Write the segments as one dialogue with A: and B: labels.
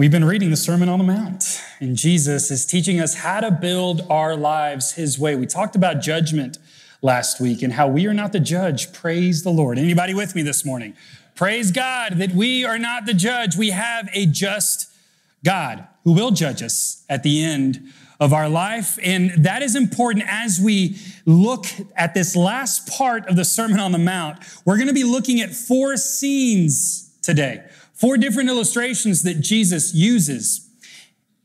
A: We've been reading the Sermon on the Mount, and Jesus is teaching us how to build our lives His way. We talked about judgment last week and how we are not the judge. Praise the Lord. Anybody with me this morning? Praise God that we are not the judge. We have a just God who will judge us at the end of our life. And that is important as we look at this last part of the Sermon on the Mount. We're going to be looking at four scenes today, four different illustrations that Jesus uses.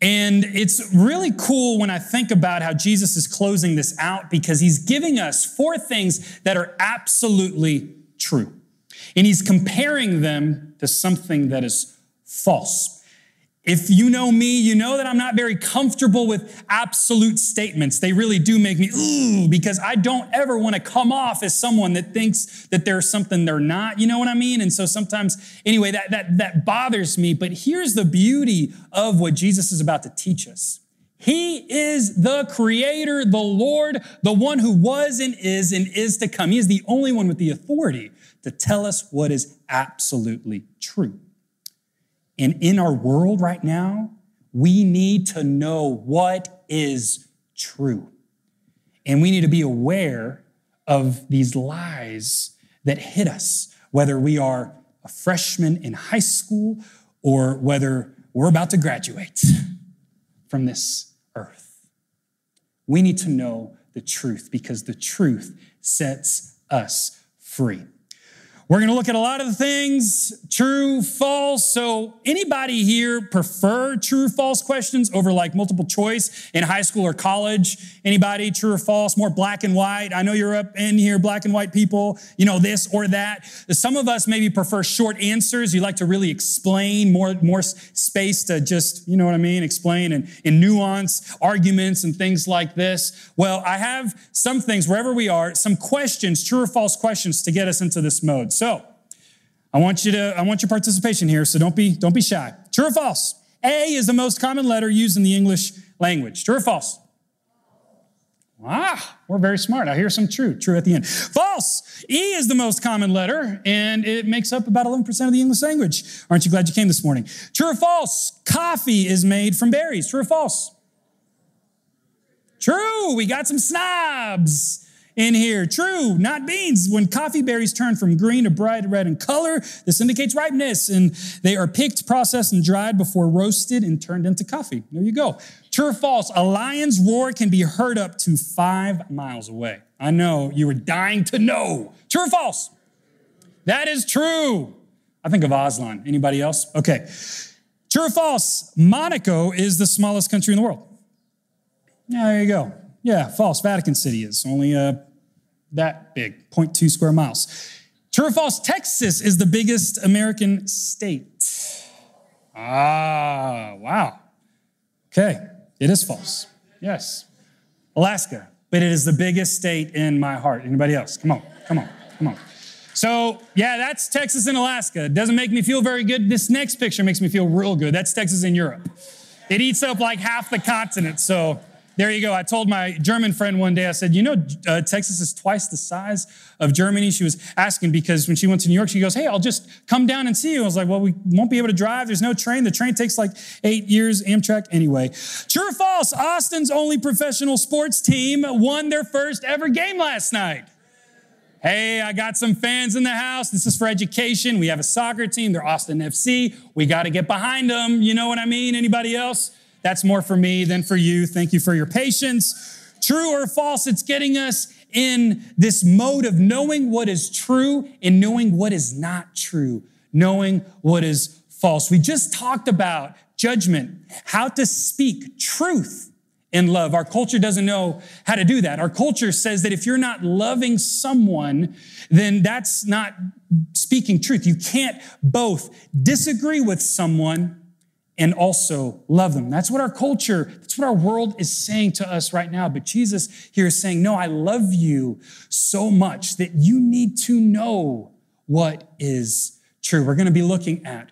A: And it's really cool when I think about how Jesus is closing this out because he's giving us four things that are absolutely true. And he's comparing them to something that is false. If you know me, you know that I'm not very comfortable with absolute statements. They really do make me, ooh, because I don't ever want to come off as someone that thinks that there's something they're not. You know what I mean? And so sometimes, anyway, that, that, that bothers me. But here's the beauty of what Jesus is about to teach us. He is the creator, the Lord, the one who was and is and is to come. He is the only one with the authority to tell us what is absolutely true. And in our world right now, we need to know what is true. And we need to be aware of these lies that hit us, whether we are a freshman in high school or whether we're about to graduate from this earth. We need to know the truth because the truth sets us free. We're going to look at a lot of the things, true, false. So anybody here prefer true, false questions over like multiple choice in high school or college? Anybody true or false? More black and white. I know you're up in here, black and white people, you know, this or that. Some of us maybe prefer short answers. You like to really explain more, more space to just, you know what I mean? Explain and, and nuance arguments and things like this. Well, I have some things wherever we are, some questions, true or false questions to get us into this mode. So I want you to, I want your participation here, so don't be, don't be shy. True or false? A is the most common letter used in the English language. True or false? Ah, we're very smart. I hear some true, true at the end. False. E is the most common letter, and it makes up about 11% of the English language. Aren't you glad you came this morning? True or false? Coffee is made from berries. True or false? True. We got some snobs in here. True, not beans. When coffee berries turn from green to bright red in color, this indicates ripeness, and they are picked, processed, and dried before roasted and turned into coffee. There you go. True or false? A lion's roar can be heard up to five miles away. I know you were dying to know. True or false? That is true. I think of Aslan. Anybody else? Okay. True or false? Monaco is the smallest country in the world. There you go. Yeah, false. Vatican City is only uh, that big, 0.2 square miles. True or false? Texas is the biggest American state. Ah, wow. Okay, it is false. Yes. Alaska, but it is the biggest state in my heart. Anybody else? Come on, come on, come on. So, yeah, that's Texas and Alaska. It doesn't make me feel very good. This next picture makes me feel real good. That's Texas in Europe. It eats up like half the continent. So, there you go. I told my German friend one day, I said, You know, uh, Texas is twice the size of Germany. She was asking because when she went to New York, she goes, Hey, I'll just come down and see you. I was like, Well, we won't be able to drive. There's no train. The train takes like eight years, Amtrak. Anyway, true or false? Austin's only professional sports team won their first ever game last night. Hey, I got some fans in the house. This is for education. We have a soccer team. They're Austin FC. We got to get behind them. You know what I mean? Anybody else? That's more for me than for you. Thank you for your patience. True or false, it's getting us in this mode of knowing what is true and knowing what is not true, knowing what is false. We just talked about judgment, how to speak truth in love. Our culture doesn't know how to do that. Our culture says that if you're not loving someone, then that's not speaking truth. You can't both disagree with someone and also love them. That's what our culture, that's what our world is saying to us right now. But Jesus here is saying, No, I love you so much that you need to know what is true. We're going to be looking at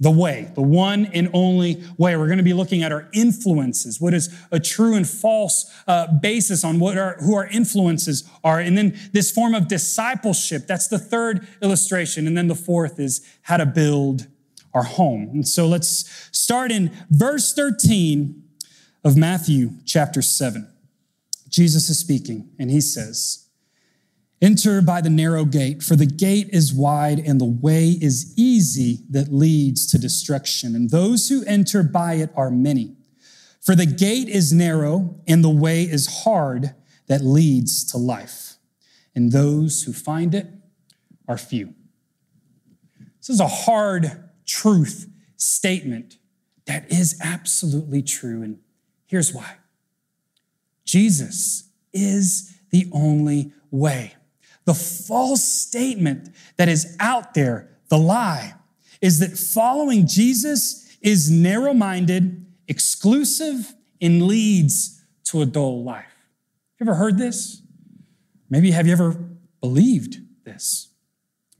A: the way, the one and only way. We're going to be looking at our influences. What is a true and false uh, basis on what our, who our influences are? And then this form of discipleship. That's the third illustration. And then the fourth is how to build our home. And so let's start in verse 13 of Matthew chapter 7. Jesus is speaking, and he says, Enter by the narrow gate, for the gate is wide and the way is easy that leads to destruction, and those who enter by it are many. For the gate is narrow and the way is hard that leads to life, and those who find it are few. This is a hard truth statement that is absolutely true, and here's why Jesus is the only way. The false statement that is out there, the lie, is that following Jesus is narrow minded, exclusive, and leads to a dull life. You ever heard this? Maybe have you ever believed this?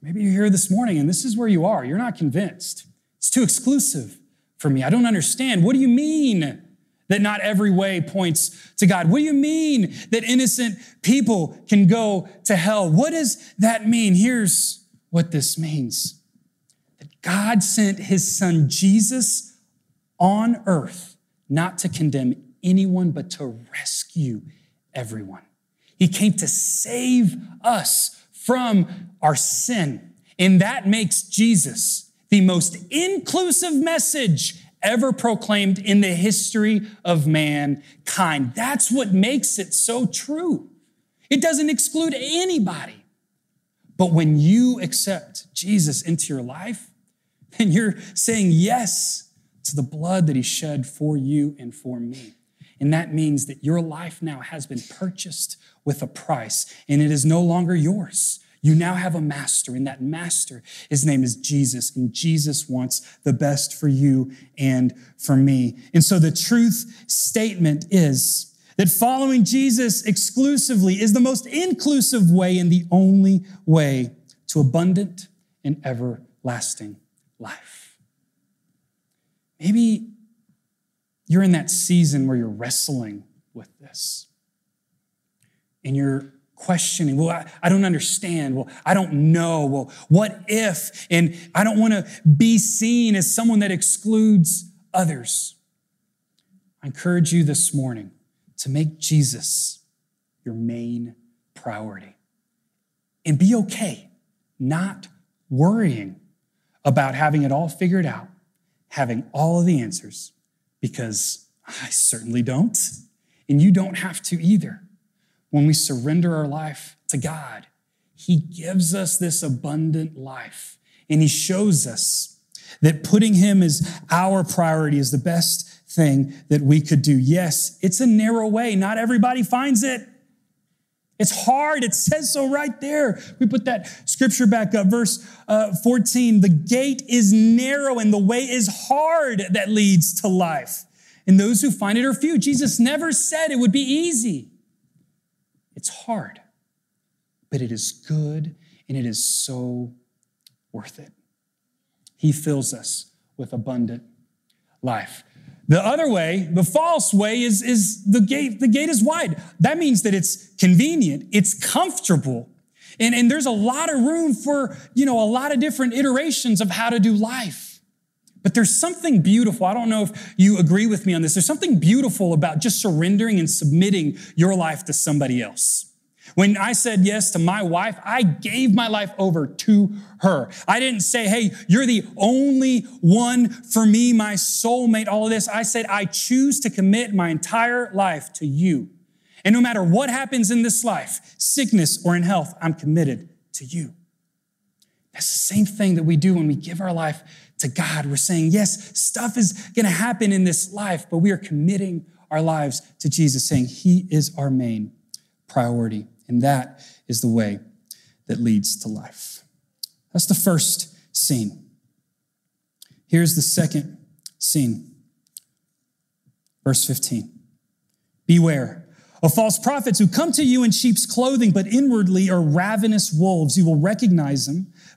A: Maybe you're here this morning and this is where you are. You're not convinced. It's too exclusive for me. I don't understand. What do you mean? that not every way points to God. What do you mean that innocent people can go to hell? What does that mean? Here's what this means that God sent his son Jesus on earth not to condemn anyone, but to rescue everyone. He came to save us from our sin. And that makes Jesus the most inclusive message ever proclaimed in the history of mankind. That's what makes it so true. It doesn't exclude anybody. But when you accept Jesus into your life, then you're saying yes to the blood that he shed for you and for me. And that means that your life now has been purchased with a price, and it is no longer yours. You now have a master, and that master, his name is Jesus, and Jesus wants the best for you and for me. And so the truth statement is that following Jesus exclusively is the most inclusive way and the only way to abundant and everlasting life. Maybe you're in that season where you're wrestling with this and you're questioning. Well, I, I, don't understand. Well, I don't know. Well, what if? And I don't want to be seen as someone that excludes others. I encourage you this morning to make Jesus your main priority and be okay not worrying about having it all figured out, having all of the answers, because I certainly don't. And you don't have to either when we surrender our life to God, He gives us this abundant life. And He shows us that putting Him as our priority is the best thing that we could do. Yes, it's a narrow way. Not everybody finds it. It's hard. It says so right there. We put that scripture back up, verse uh, 14. The gate is narrow and the way is hard that leads to life. And those who find it are few. Jesus never said it would be easy. It's hard, but it is good and it is so worth it. He fills us with abundant life. The other way, the false way, is, is the gate, the gate is wide. That means that it's convenient, it's comfortable. And, and there's a lot of room for, you know, a lot of different iterations of how to do life. But there's something beautiful. I don't know if you agree with me on this. There's something beautiful about just surrendering and submitting your life to somebody else. When I said yes to my wife, I gave my life over to her. I didn't say, hey, you're the only one for me, my soulmate, all of this. I said, I choose to commit my entire life to you. And no matter what happens in this life, sickness or in health, I'm committed to you. That's the same thing that we do when we give our life to God. We're saying, yes, stuff is going to happen in this life, but we are committing our lives to Jesus, saying He is our main priority. And that is the way that leads to life. That's the first scene. Here's the second scene. Verse 15 Beware of false prophets who come to you in sheep's clothing, but inwardly are ravenous wolves. You will recognize them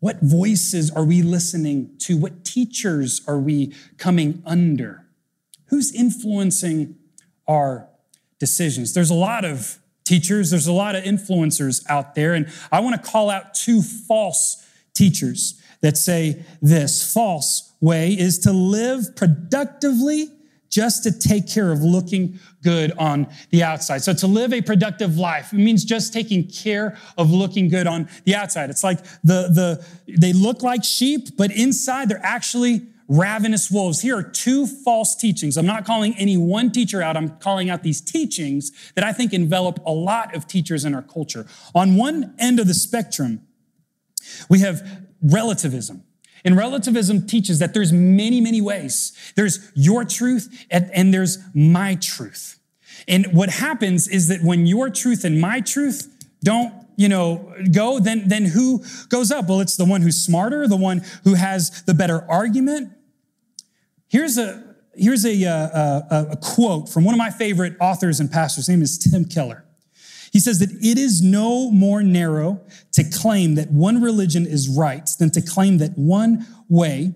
A: What voices are we listening to? What teachers are we coming under? Who's influencing our decisions? There's a lot of teachers, there's a lot of influencers out there, and I want to call out two false teachers that say this false way is to live productively just to take care of looking good on the outside. So to live a productive life it means just taking care of looking good on the outside. It's like the the they look like sheep, but inside they're actually ravenous wolves. Here are two false teachings. I'm not calling any one teacher out. I'm calling out these teachings that I think envelop a lot of teachers in our culture. On one end of the spectrum, we have relativism. And relativism teaches that there's many, many ways. There's your truth and, there's my truth. And what happens is that when your truth and my truth don't you know, go, then, then who goes up? Well, it's the one who's smarter, the one who has the better argument. Here's a, here's a, uh, a, a quote from one of my favorite authors and pastors. His name is Tim Keller. He says that it is no more narrow to claim that one religion is right than to claim that one way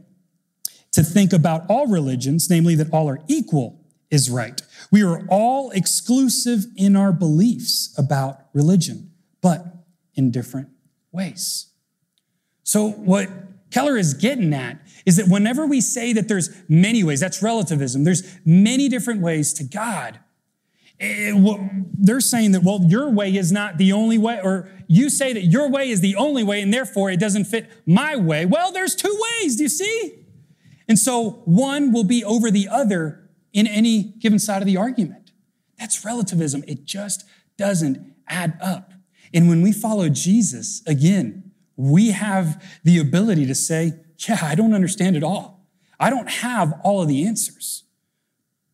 A: to think about all religions, namely that all are equal, is right. We are all exclusive in our beliefs about religion, but in different ways. So, what Keller is getting at is that whenever we say that there's many ways, that's relativism, there's many different ways to God. Eh, they're saying that, well, your way is not the only way, or you say that your way is the only way, and therefore it doesn't fit my way. Well, there's two ways, do you see? And so one will be over the other in any given side of the argument. That's relativism. It just doesn't add up. And when we follow Jesus, again, we have the ability to say, yeah, I don't understand it all. I don't have all of the answers,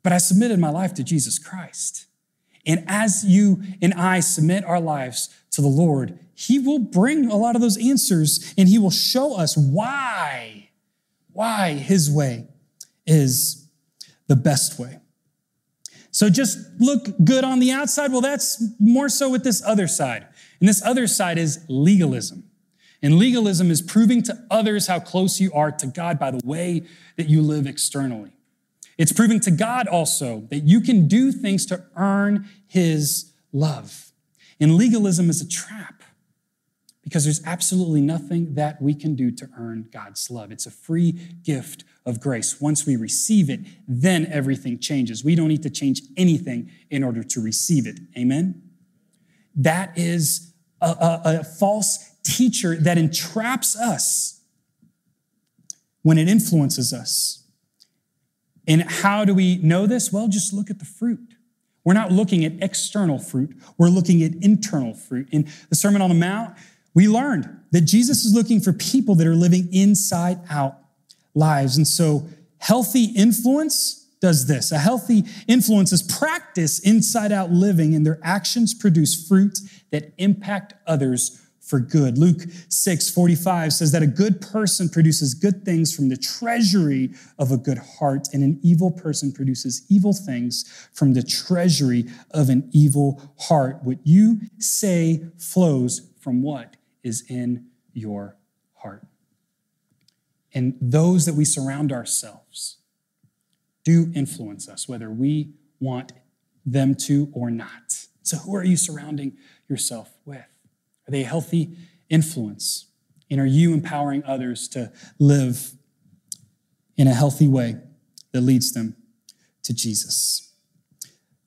A: but I submitted my life to Jesus Christ. And as you and I submit our lives to the Lord, He will bring a lot of those answers and He will show us why, why His way is the best way. So just look good on the outside. Well, that's more so with this other side. And this other side is legalism. And legalism is proving to others how close you are to God by the way that you live externally. It's proving to God also that you can do things to earn his love. And legalism is a trap because there's absolutely nothing that we can do to earn God's love. It's a free gift of grace. Once we receive it, then everything changes. We don't need to change anything in order to receive it. Amen? That is a, a, a false teacher that entraps us when it influences us. And how do we know this? Well, just look at the fruit. We're not looking at external fruit, we're looking at internal fruit. In the Sermon on the Mount, we learned that Jesus is looking for people that are living inside out lives. And so, healthy influence does this. A healthy influence is practice inside out living, and their actions produce fruit that impact others for good. Luke 6 45 says that a good person produces good things from the treasury of a good heart, and an evil person produces evil things from the treasury of an evil heart. What you say flows from what is in your heart. And those that we surround ourselves do influence us, whether we want them to or not. So, who are you surrounding yourself with? Are they a healthy influence? And are you empowering others to live in a healthy way that leads them to Jesus?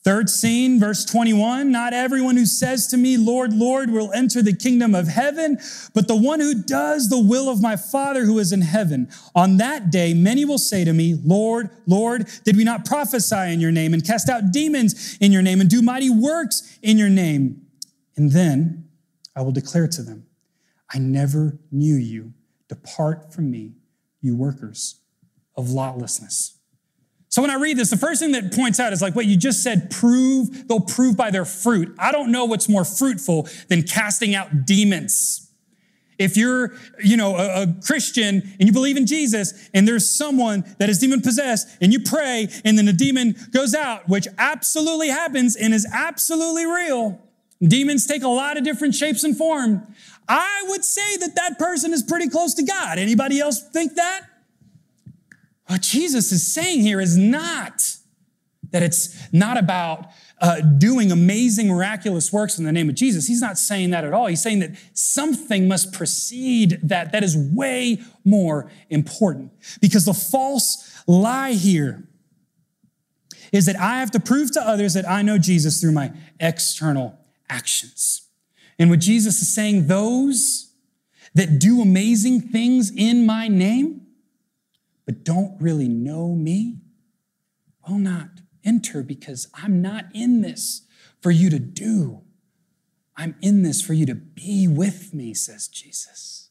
A: Third scene, verse 21 Not everyone who says to me, Lord, Lord, will enter the kingdom of heaven, but the one who does the will of my Father who is in heaven. On that day, many will say to me, Lord, Lord, did we not prophesy in your name and cast out demons in your name and do mighty works in your name? And then I will declare to them, I never knew you. Depart from me, you workers of lawlessness. So when I read this, the first thing that points out is like, wait, you just said prove, they'll prove by their fruit. I don't know what's more fruitful than casting out demons. If you're, you know, a, a, Christian and you believe in Jesus and there's someone that is demon possessed and you pray and then the demon goes out, which absolutely happens and is absolutely real. Demons take a lot of different shapes and form. I would say that that person is pretty close to God. Anybody else think that? What Jesus is saying here is not that it's not about uh, doing amazing, miraculous works in the name of Jesus. He's not saying that at all. He's saying that something must precede that. That is way more important because the false lie here is that I have to prove to others that I know Jesus through my external actions. And what Jesus is saying, those that do amazing things in my name, but don't really know me, will not enter because I'm not in this for you to do. I'm in this for you to be with me, says Jesus.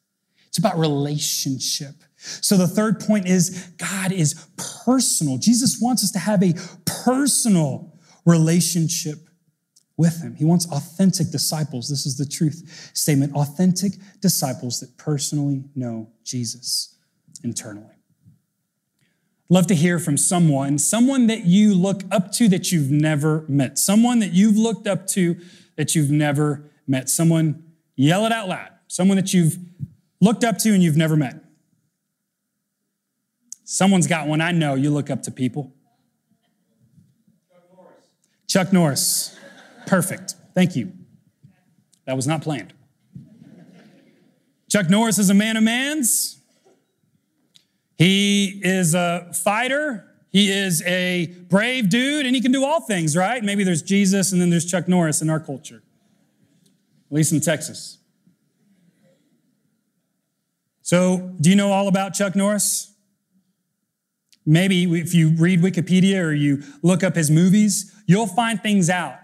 A: It's about relationship. So the third point is God is personal. Jesus wants us to have a personal relationship with him. He wants authentic disciples. This is the truth statement authentic disciples that personally know Jesus internally. Love to hear from someone, someone that you look up to that you've never met, someone that you've looked up to that you've never met, someone, yell it out loud, someone that you've looked up to and you've never met. Someone's got one I know you look up to people. Chuck Norris. Chuck Norris. Perfect. Thank you. That was not planned. Chuck Norris is a man of man's. He is a fighter. He is a brave dude, and he can do all things, right? Maybe there's Jesus, and then there's Chuck Norris in our culture, at least in Texas. So, do you know all about Chuck Norris? Maybe if you read Wikipedia or you look up his movies, you'll find things out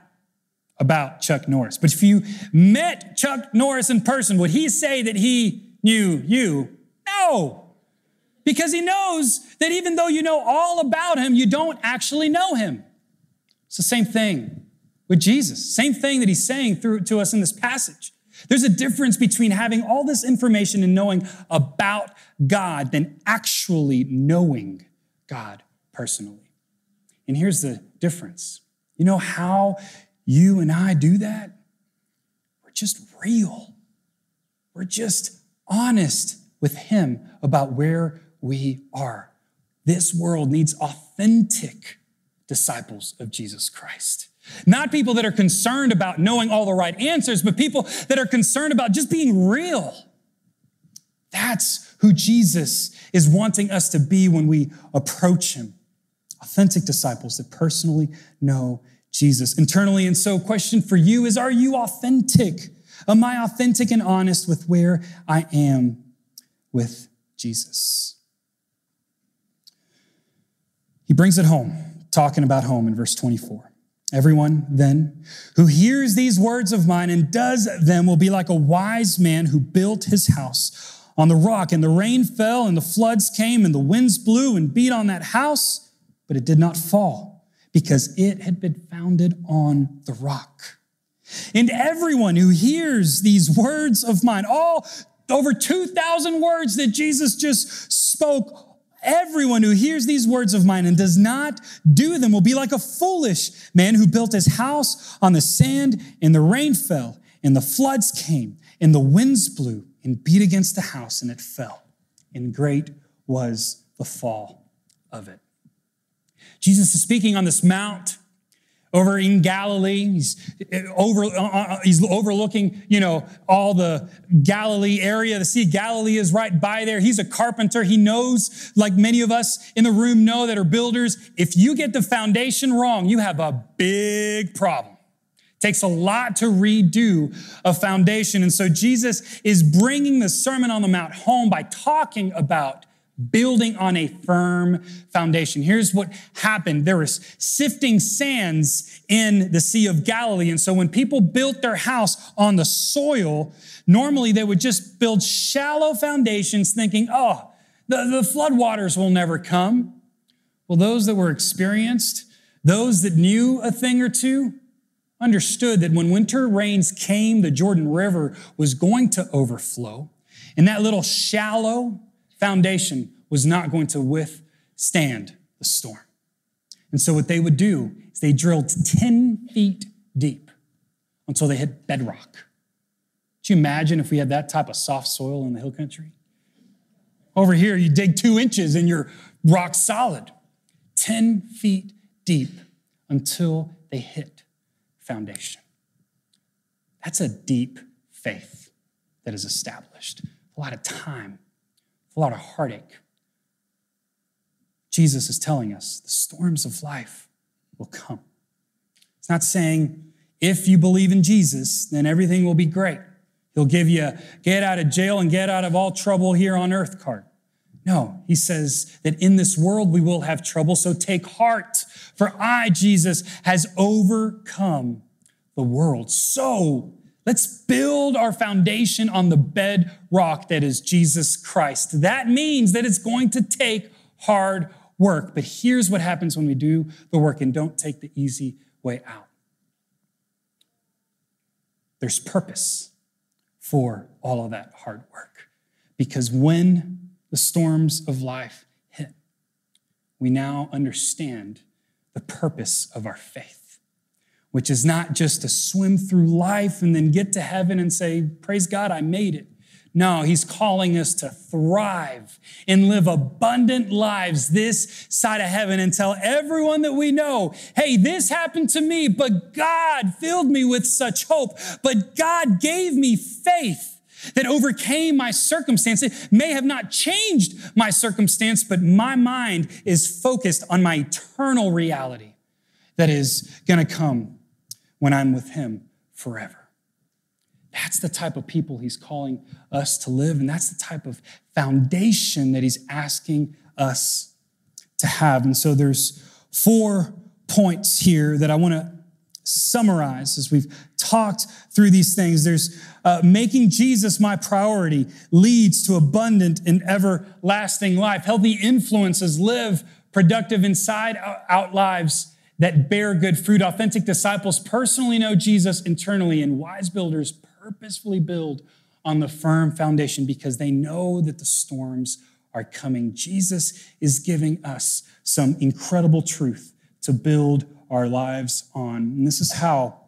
A: about Chuck Norris. But if you met Chuck Norris in person, would he say that he knew you? No because he knows that even though you know all about him, you don't actually know him. It's the same thing with Jesus. Same thing that he's saying through to us in this passage. There's a difference between having all this information and knowing about God than actually knowing God personally. And here's the difference. You know how you and I do that? We're just real. We're just honest with Him about where we are. This world needs authentic disciples of Jesus Christ. Not people that are concerned about knowing all the right answers, but people that are concerned about just being real. That's who Jesus is wanting us to be when we approach him. Authentic disciples that personally know Jesus internally. And so, question for you is Are you authentic? Am I authentic and honest with where I am with Jesus? He brings it home, talking about home in verse 24. Everyone then who hears these words of mine and does them will be like a wise man who built his house on the rock, and the rain fell, and the floods came, and the winds blew and beat on that house, but it did not fall because it had been founded on the rock. And everyone who hears these words of mine, all over 2,000 words that Jesus just spoke Everyone who hears these words of mine and does not do them will be like a foolish man who built his house on the sand, and the rain fell, and the floods came, and the winds blew and beat against the house, and it fell. And great was the fall of it. Jesus is speaking on this mount over in Galilee. He's over, uh, uh, he's overlooking, you know, all the Galilee area. The Sea of Galilee is right by there. He's a carpenter. He knows, like many of us in the room know that are builders, if you get the foundation wrong, you have a big problem. It takes a lot to redo a foundation. And so Jesus is bringing the Sermon on the Mount home by talking about building on a firm foundation. Here's what happened. There was sifting sands in the Sea of Galilee. And so when people built their house on the soil, normally they would just build shallow foundations thinking, oh, the, the flood waters will never come. Well, those that were experienced, those that knew a thing or two, understood that when winter rains came, the Jordan River was going to overflow. And that little shallow foundation was not going to withstand the storm. And so what they would do is they drilled 10 feet deep until they hit bedrock. Could you imagine if we had that type of soft soil in the hill country? Over here, you dig two inches and you're rock solid. 10 feet deep until they hit foundation. That's a deep faith that is established. A lot of time, a lot of heartache. Jesus is telling us the storms of life will come. It's not saying if you believe in Jesus, then everything will be great. He'll give you a get out of jail and get out of all trouble here on earth card. No, he says that in this world we will have trouble, so take heart, for I, Jesus, has overcome the world. So let's build our foundation on the bedrock that is Jesus Christ. That means that it's going to take hard work. But here's what happens when we do the work and don't take the easy way out there's purpose for all of that hard work. Because when the storms of life hit, we now understand the purpose of our faith, which is not just to swim through life and then get to heaven and say, Praise God, I made it. No, he's calling us to thrive and live abundant lives this side of heaven and tell everyone that we know, hey, this happened to me, but God filled me with such hope. But God gave me faith that overcame my circumstance. It may have not changed my circumstance, but my mind is focused on my eternal reality that is going to come when I'm with Him forever. That's the type of people He's calling us to live, and that's the type of foundation that He's asking us to have. And so there's four points here that I want to summarize as we've talked through these things. There's uh, making Jesus my priority leads to abundant and everlasting life. Healthy influences live productive inside out lives that bear good fruit. Authentic disciples personally know Jesus internally, and wise builders purposefully build on the firm foundation because they know that the storms are coming. Jesus is giving us some incredible truth to build our lives on. And this is how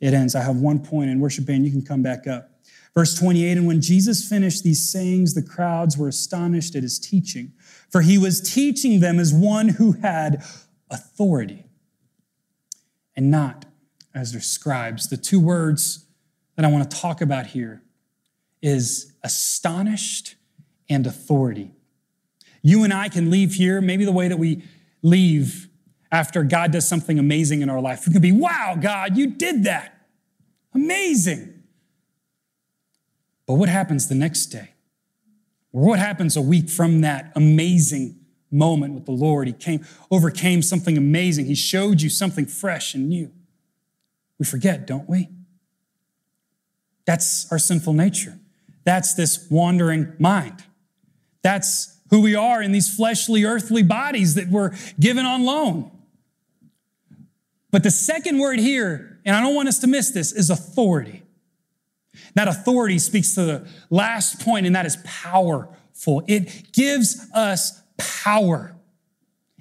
A: it ends. I have one point in worship band. You can come back up. Verse 28 And when Jesus finished these sayings, the crowds were astonished at his teaching, for he was teaching them as one who had authority and not as their scribes. The two words that I want to talk about here is astonished and authority. You and I can leave here, maybe the way that we leave after God does something amazing in our life. We can be, wow, God, you did that. Amazing. But what happens the next day? Or what happens a week from that amazing moment with the Lord? He came, overcame something amazing. He showed you something fresh and new. We forget, don't we? That's our sinful nature. That's this wandering mind. That's who we are in these fleshly, earthly bodies that were given on loan. But the second word here, and I don't want us to miss this, is authority. That authority speaks to the last point, and that is powerful. It gives us power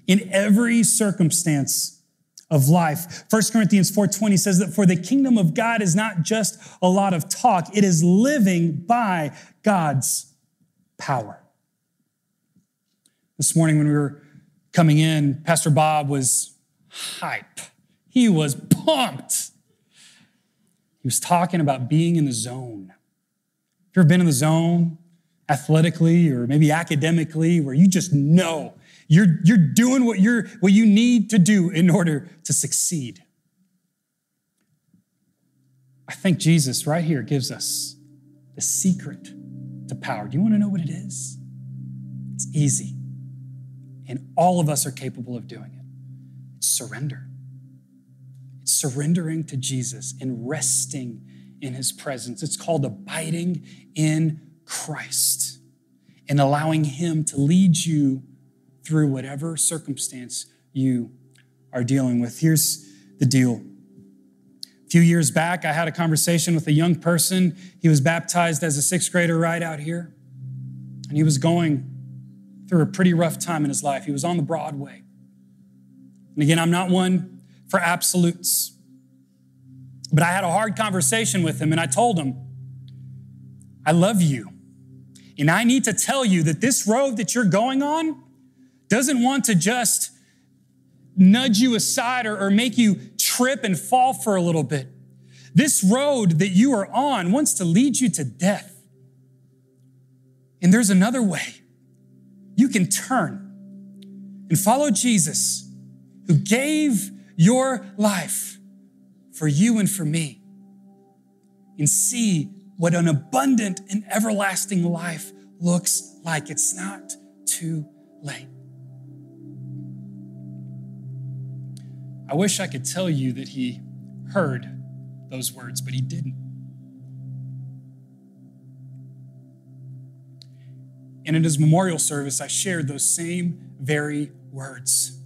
A: in every circumstance of life. 1 Corinthians 4:20 says that for the kingdom of God is not just a lot of talk, it is living by God's power. This morning when we were coming in, Pastor Bob was hype. He was pumped. He was talking about being in the zone. Have you ever been in the zone athletically or maybe academically where you just know you're, you're doing what, you're, what you need to do in order to succeed? I think Jesus right here gives us the secret to power. Do you want to know what it is? It's easy. And all of us are capable of doing it. It's surrender. It's surrendering to Jesus and resting in his presence. It's called abiding in Christ and allowing him to lead you through whatever circumstance you are dealing with. Here's the deal. A few years back, I had a conversation with a young person. He was baptized as a sixth grader right out here. And he was going through a pretty rough time in his life. He was on the Broadway. And again, I'm not one for absolutes. But I had a hard conversation with him and I told him, I love you. And I need to tell you that this road that you're going on doesn't want to just nudge you aside or, or make you trip and fall for a little bit. This road that you are on wants to lead you to death. And there's another way. You can turn and follow Jesus, who gave your life for you and for me, and see what an abundant and everlasting life looks like. It's not too late. I wish I could tell you that he heard those words, but he didn't. And in his memorial service, I shared those same very words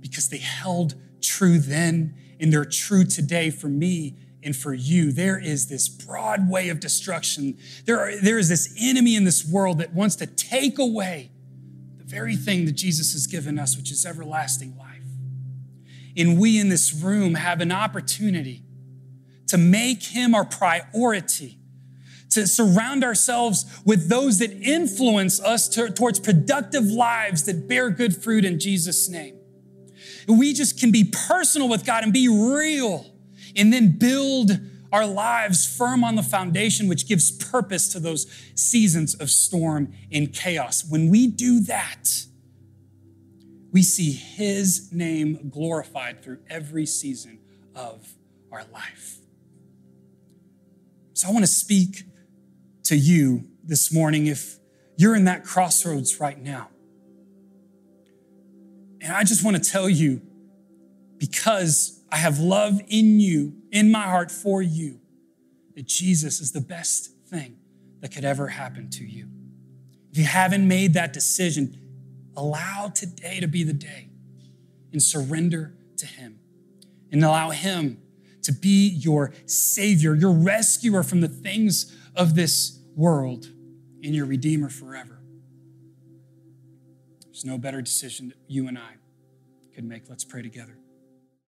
A: because they held true then and they're true today for me and for you. There is this broad way of destruction. There, are, there is this enemy in this world that wants to take away the very thing that Jesus has given us, which is everlasting life. And we in this room have an opportunity to make him our priority, to surround ourselves with those that influence us to, towards productive lives that bear good fruit in Jesus' name. We just can be personal with God and be real and then build our lives firm on the foundation, which gives purpose to those seasons of storm and chaos. When we do that, we see his name glorified through every season of our life. So I want to speak to you this morning if you're in that crossroads right now. And I just want to tell you, because I have love in you, in my heart for you, that Jesus is the best thing that could ever happen to you. If you haven't made that decision, allow today to be the day and surrender to Him and allow Him to be your Savior, your rescuer from the things of this world, and your Redeemer forever. There's no better decision that you and I could make. Let's pray together.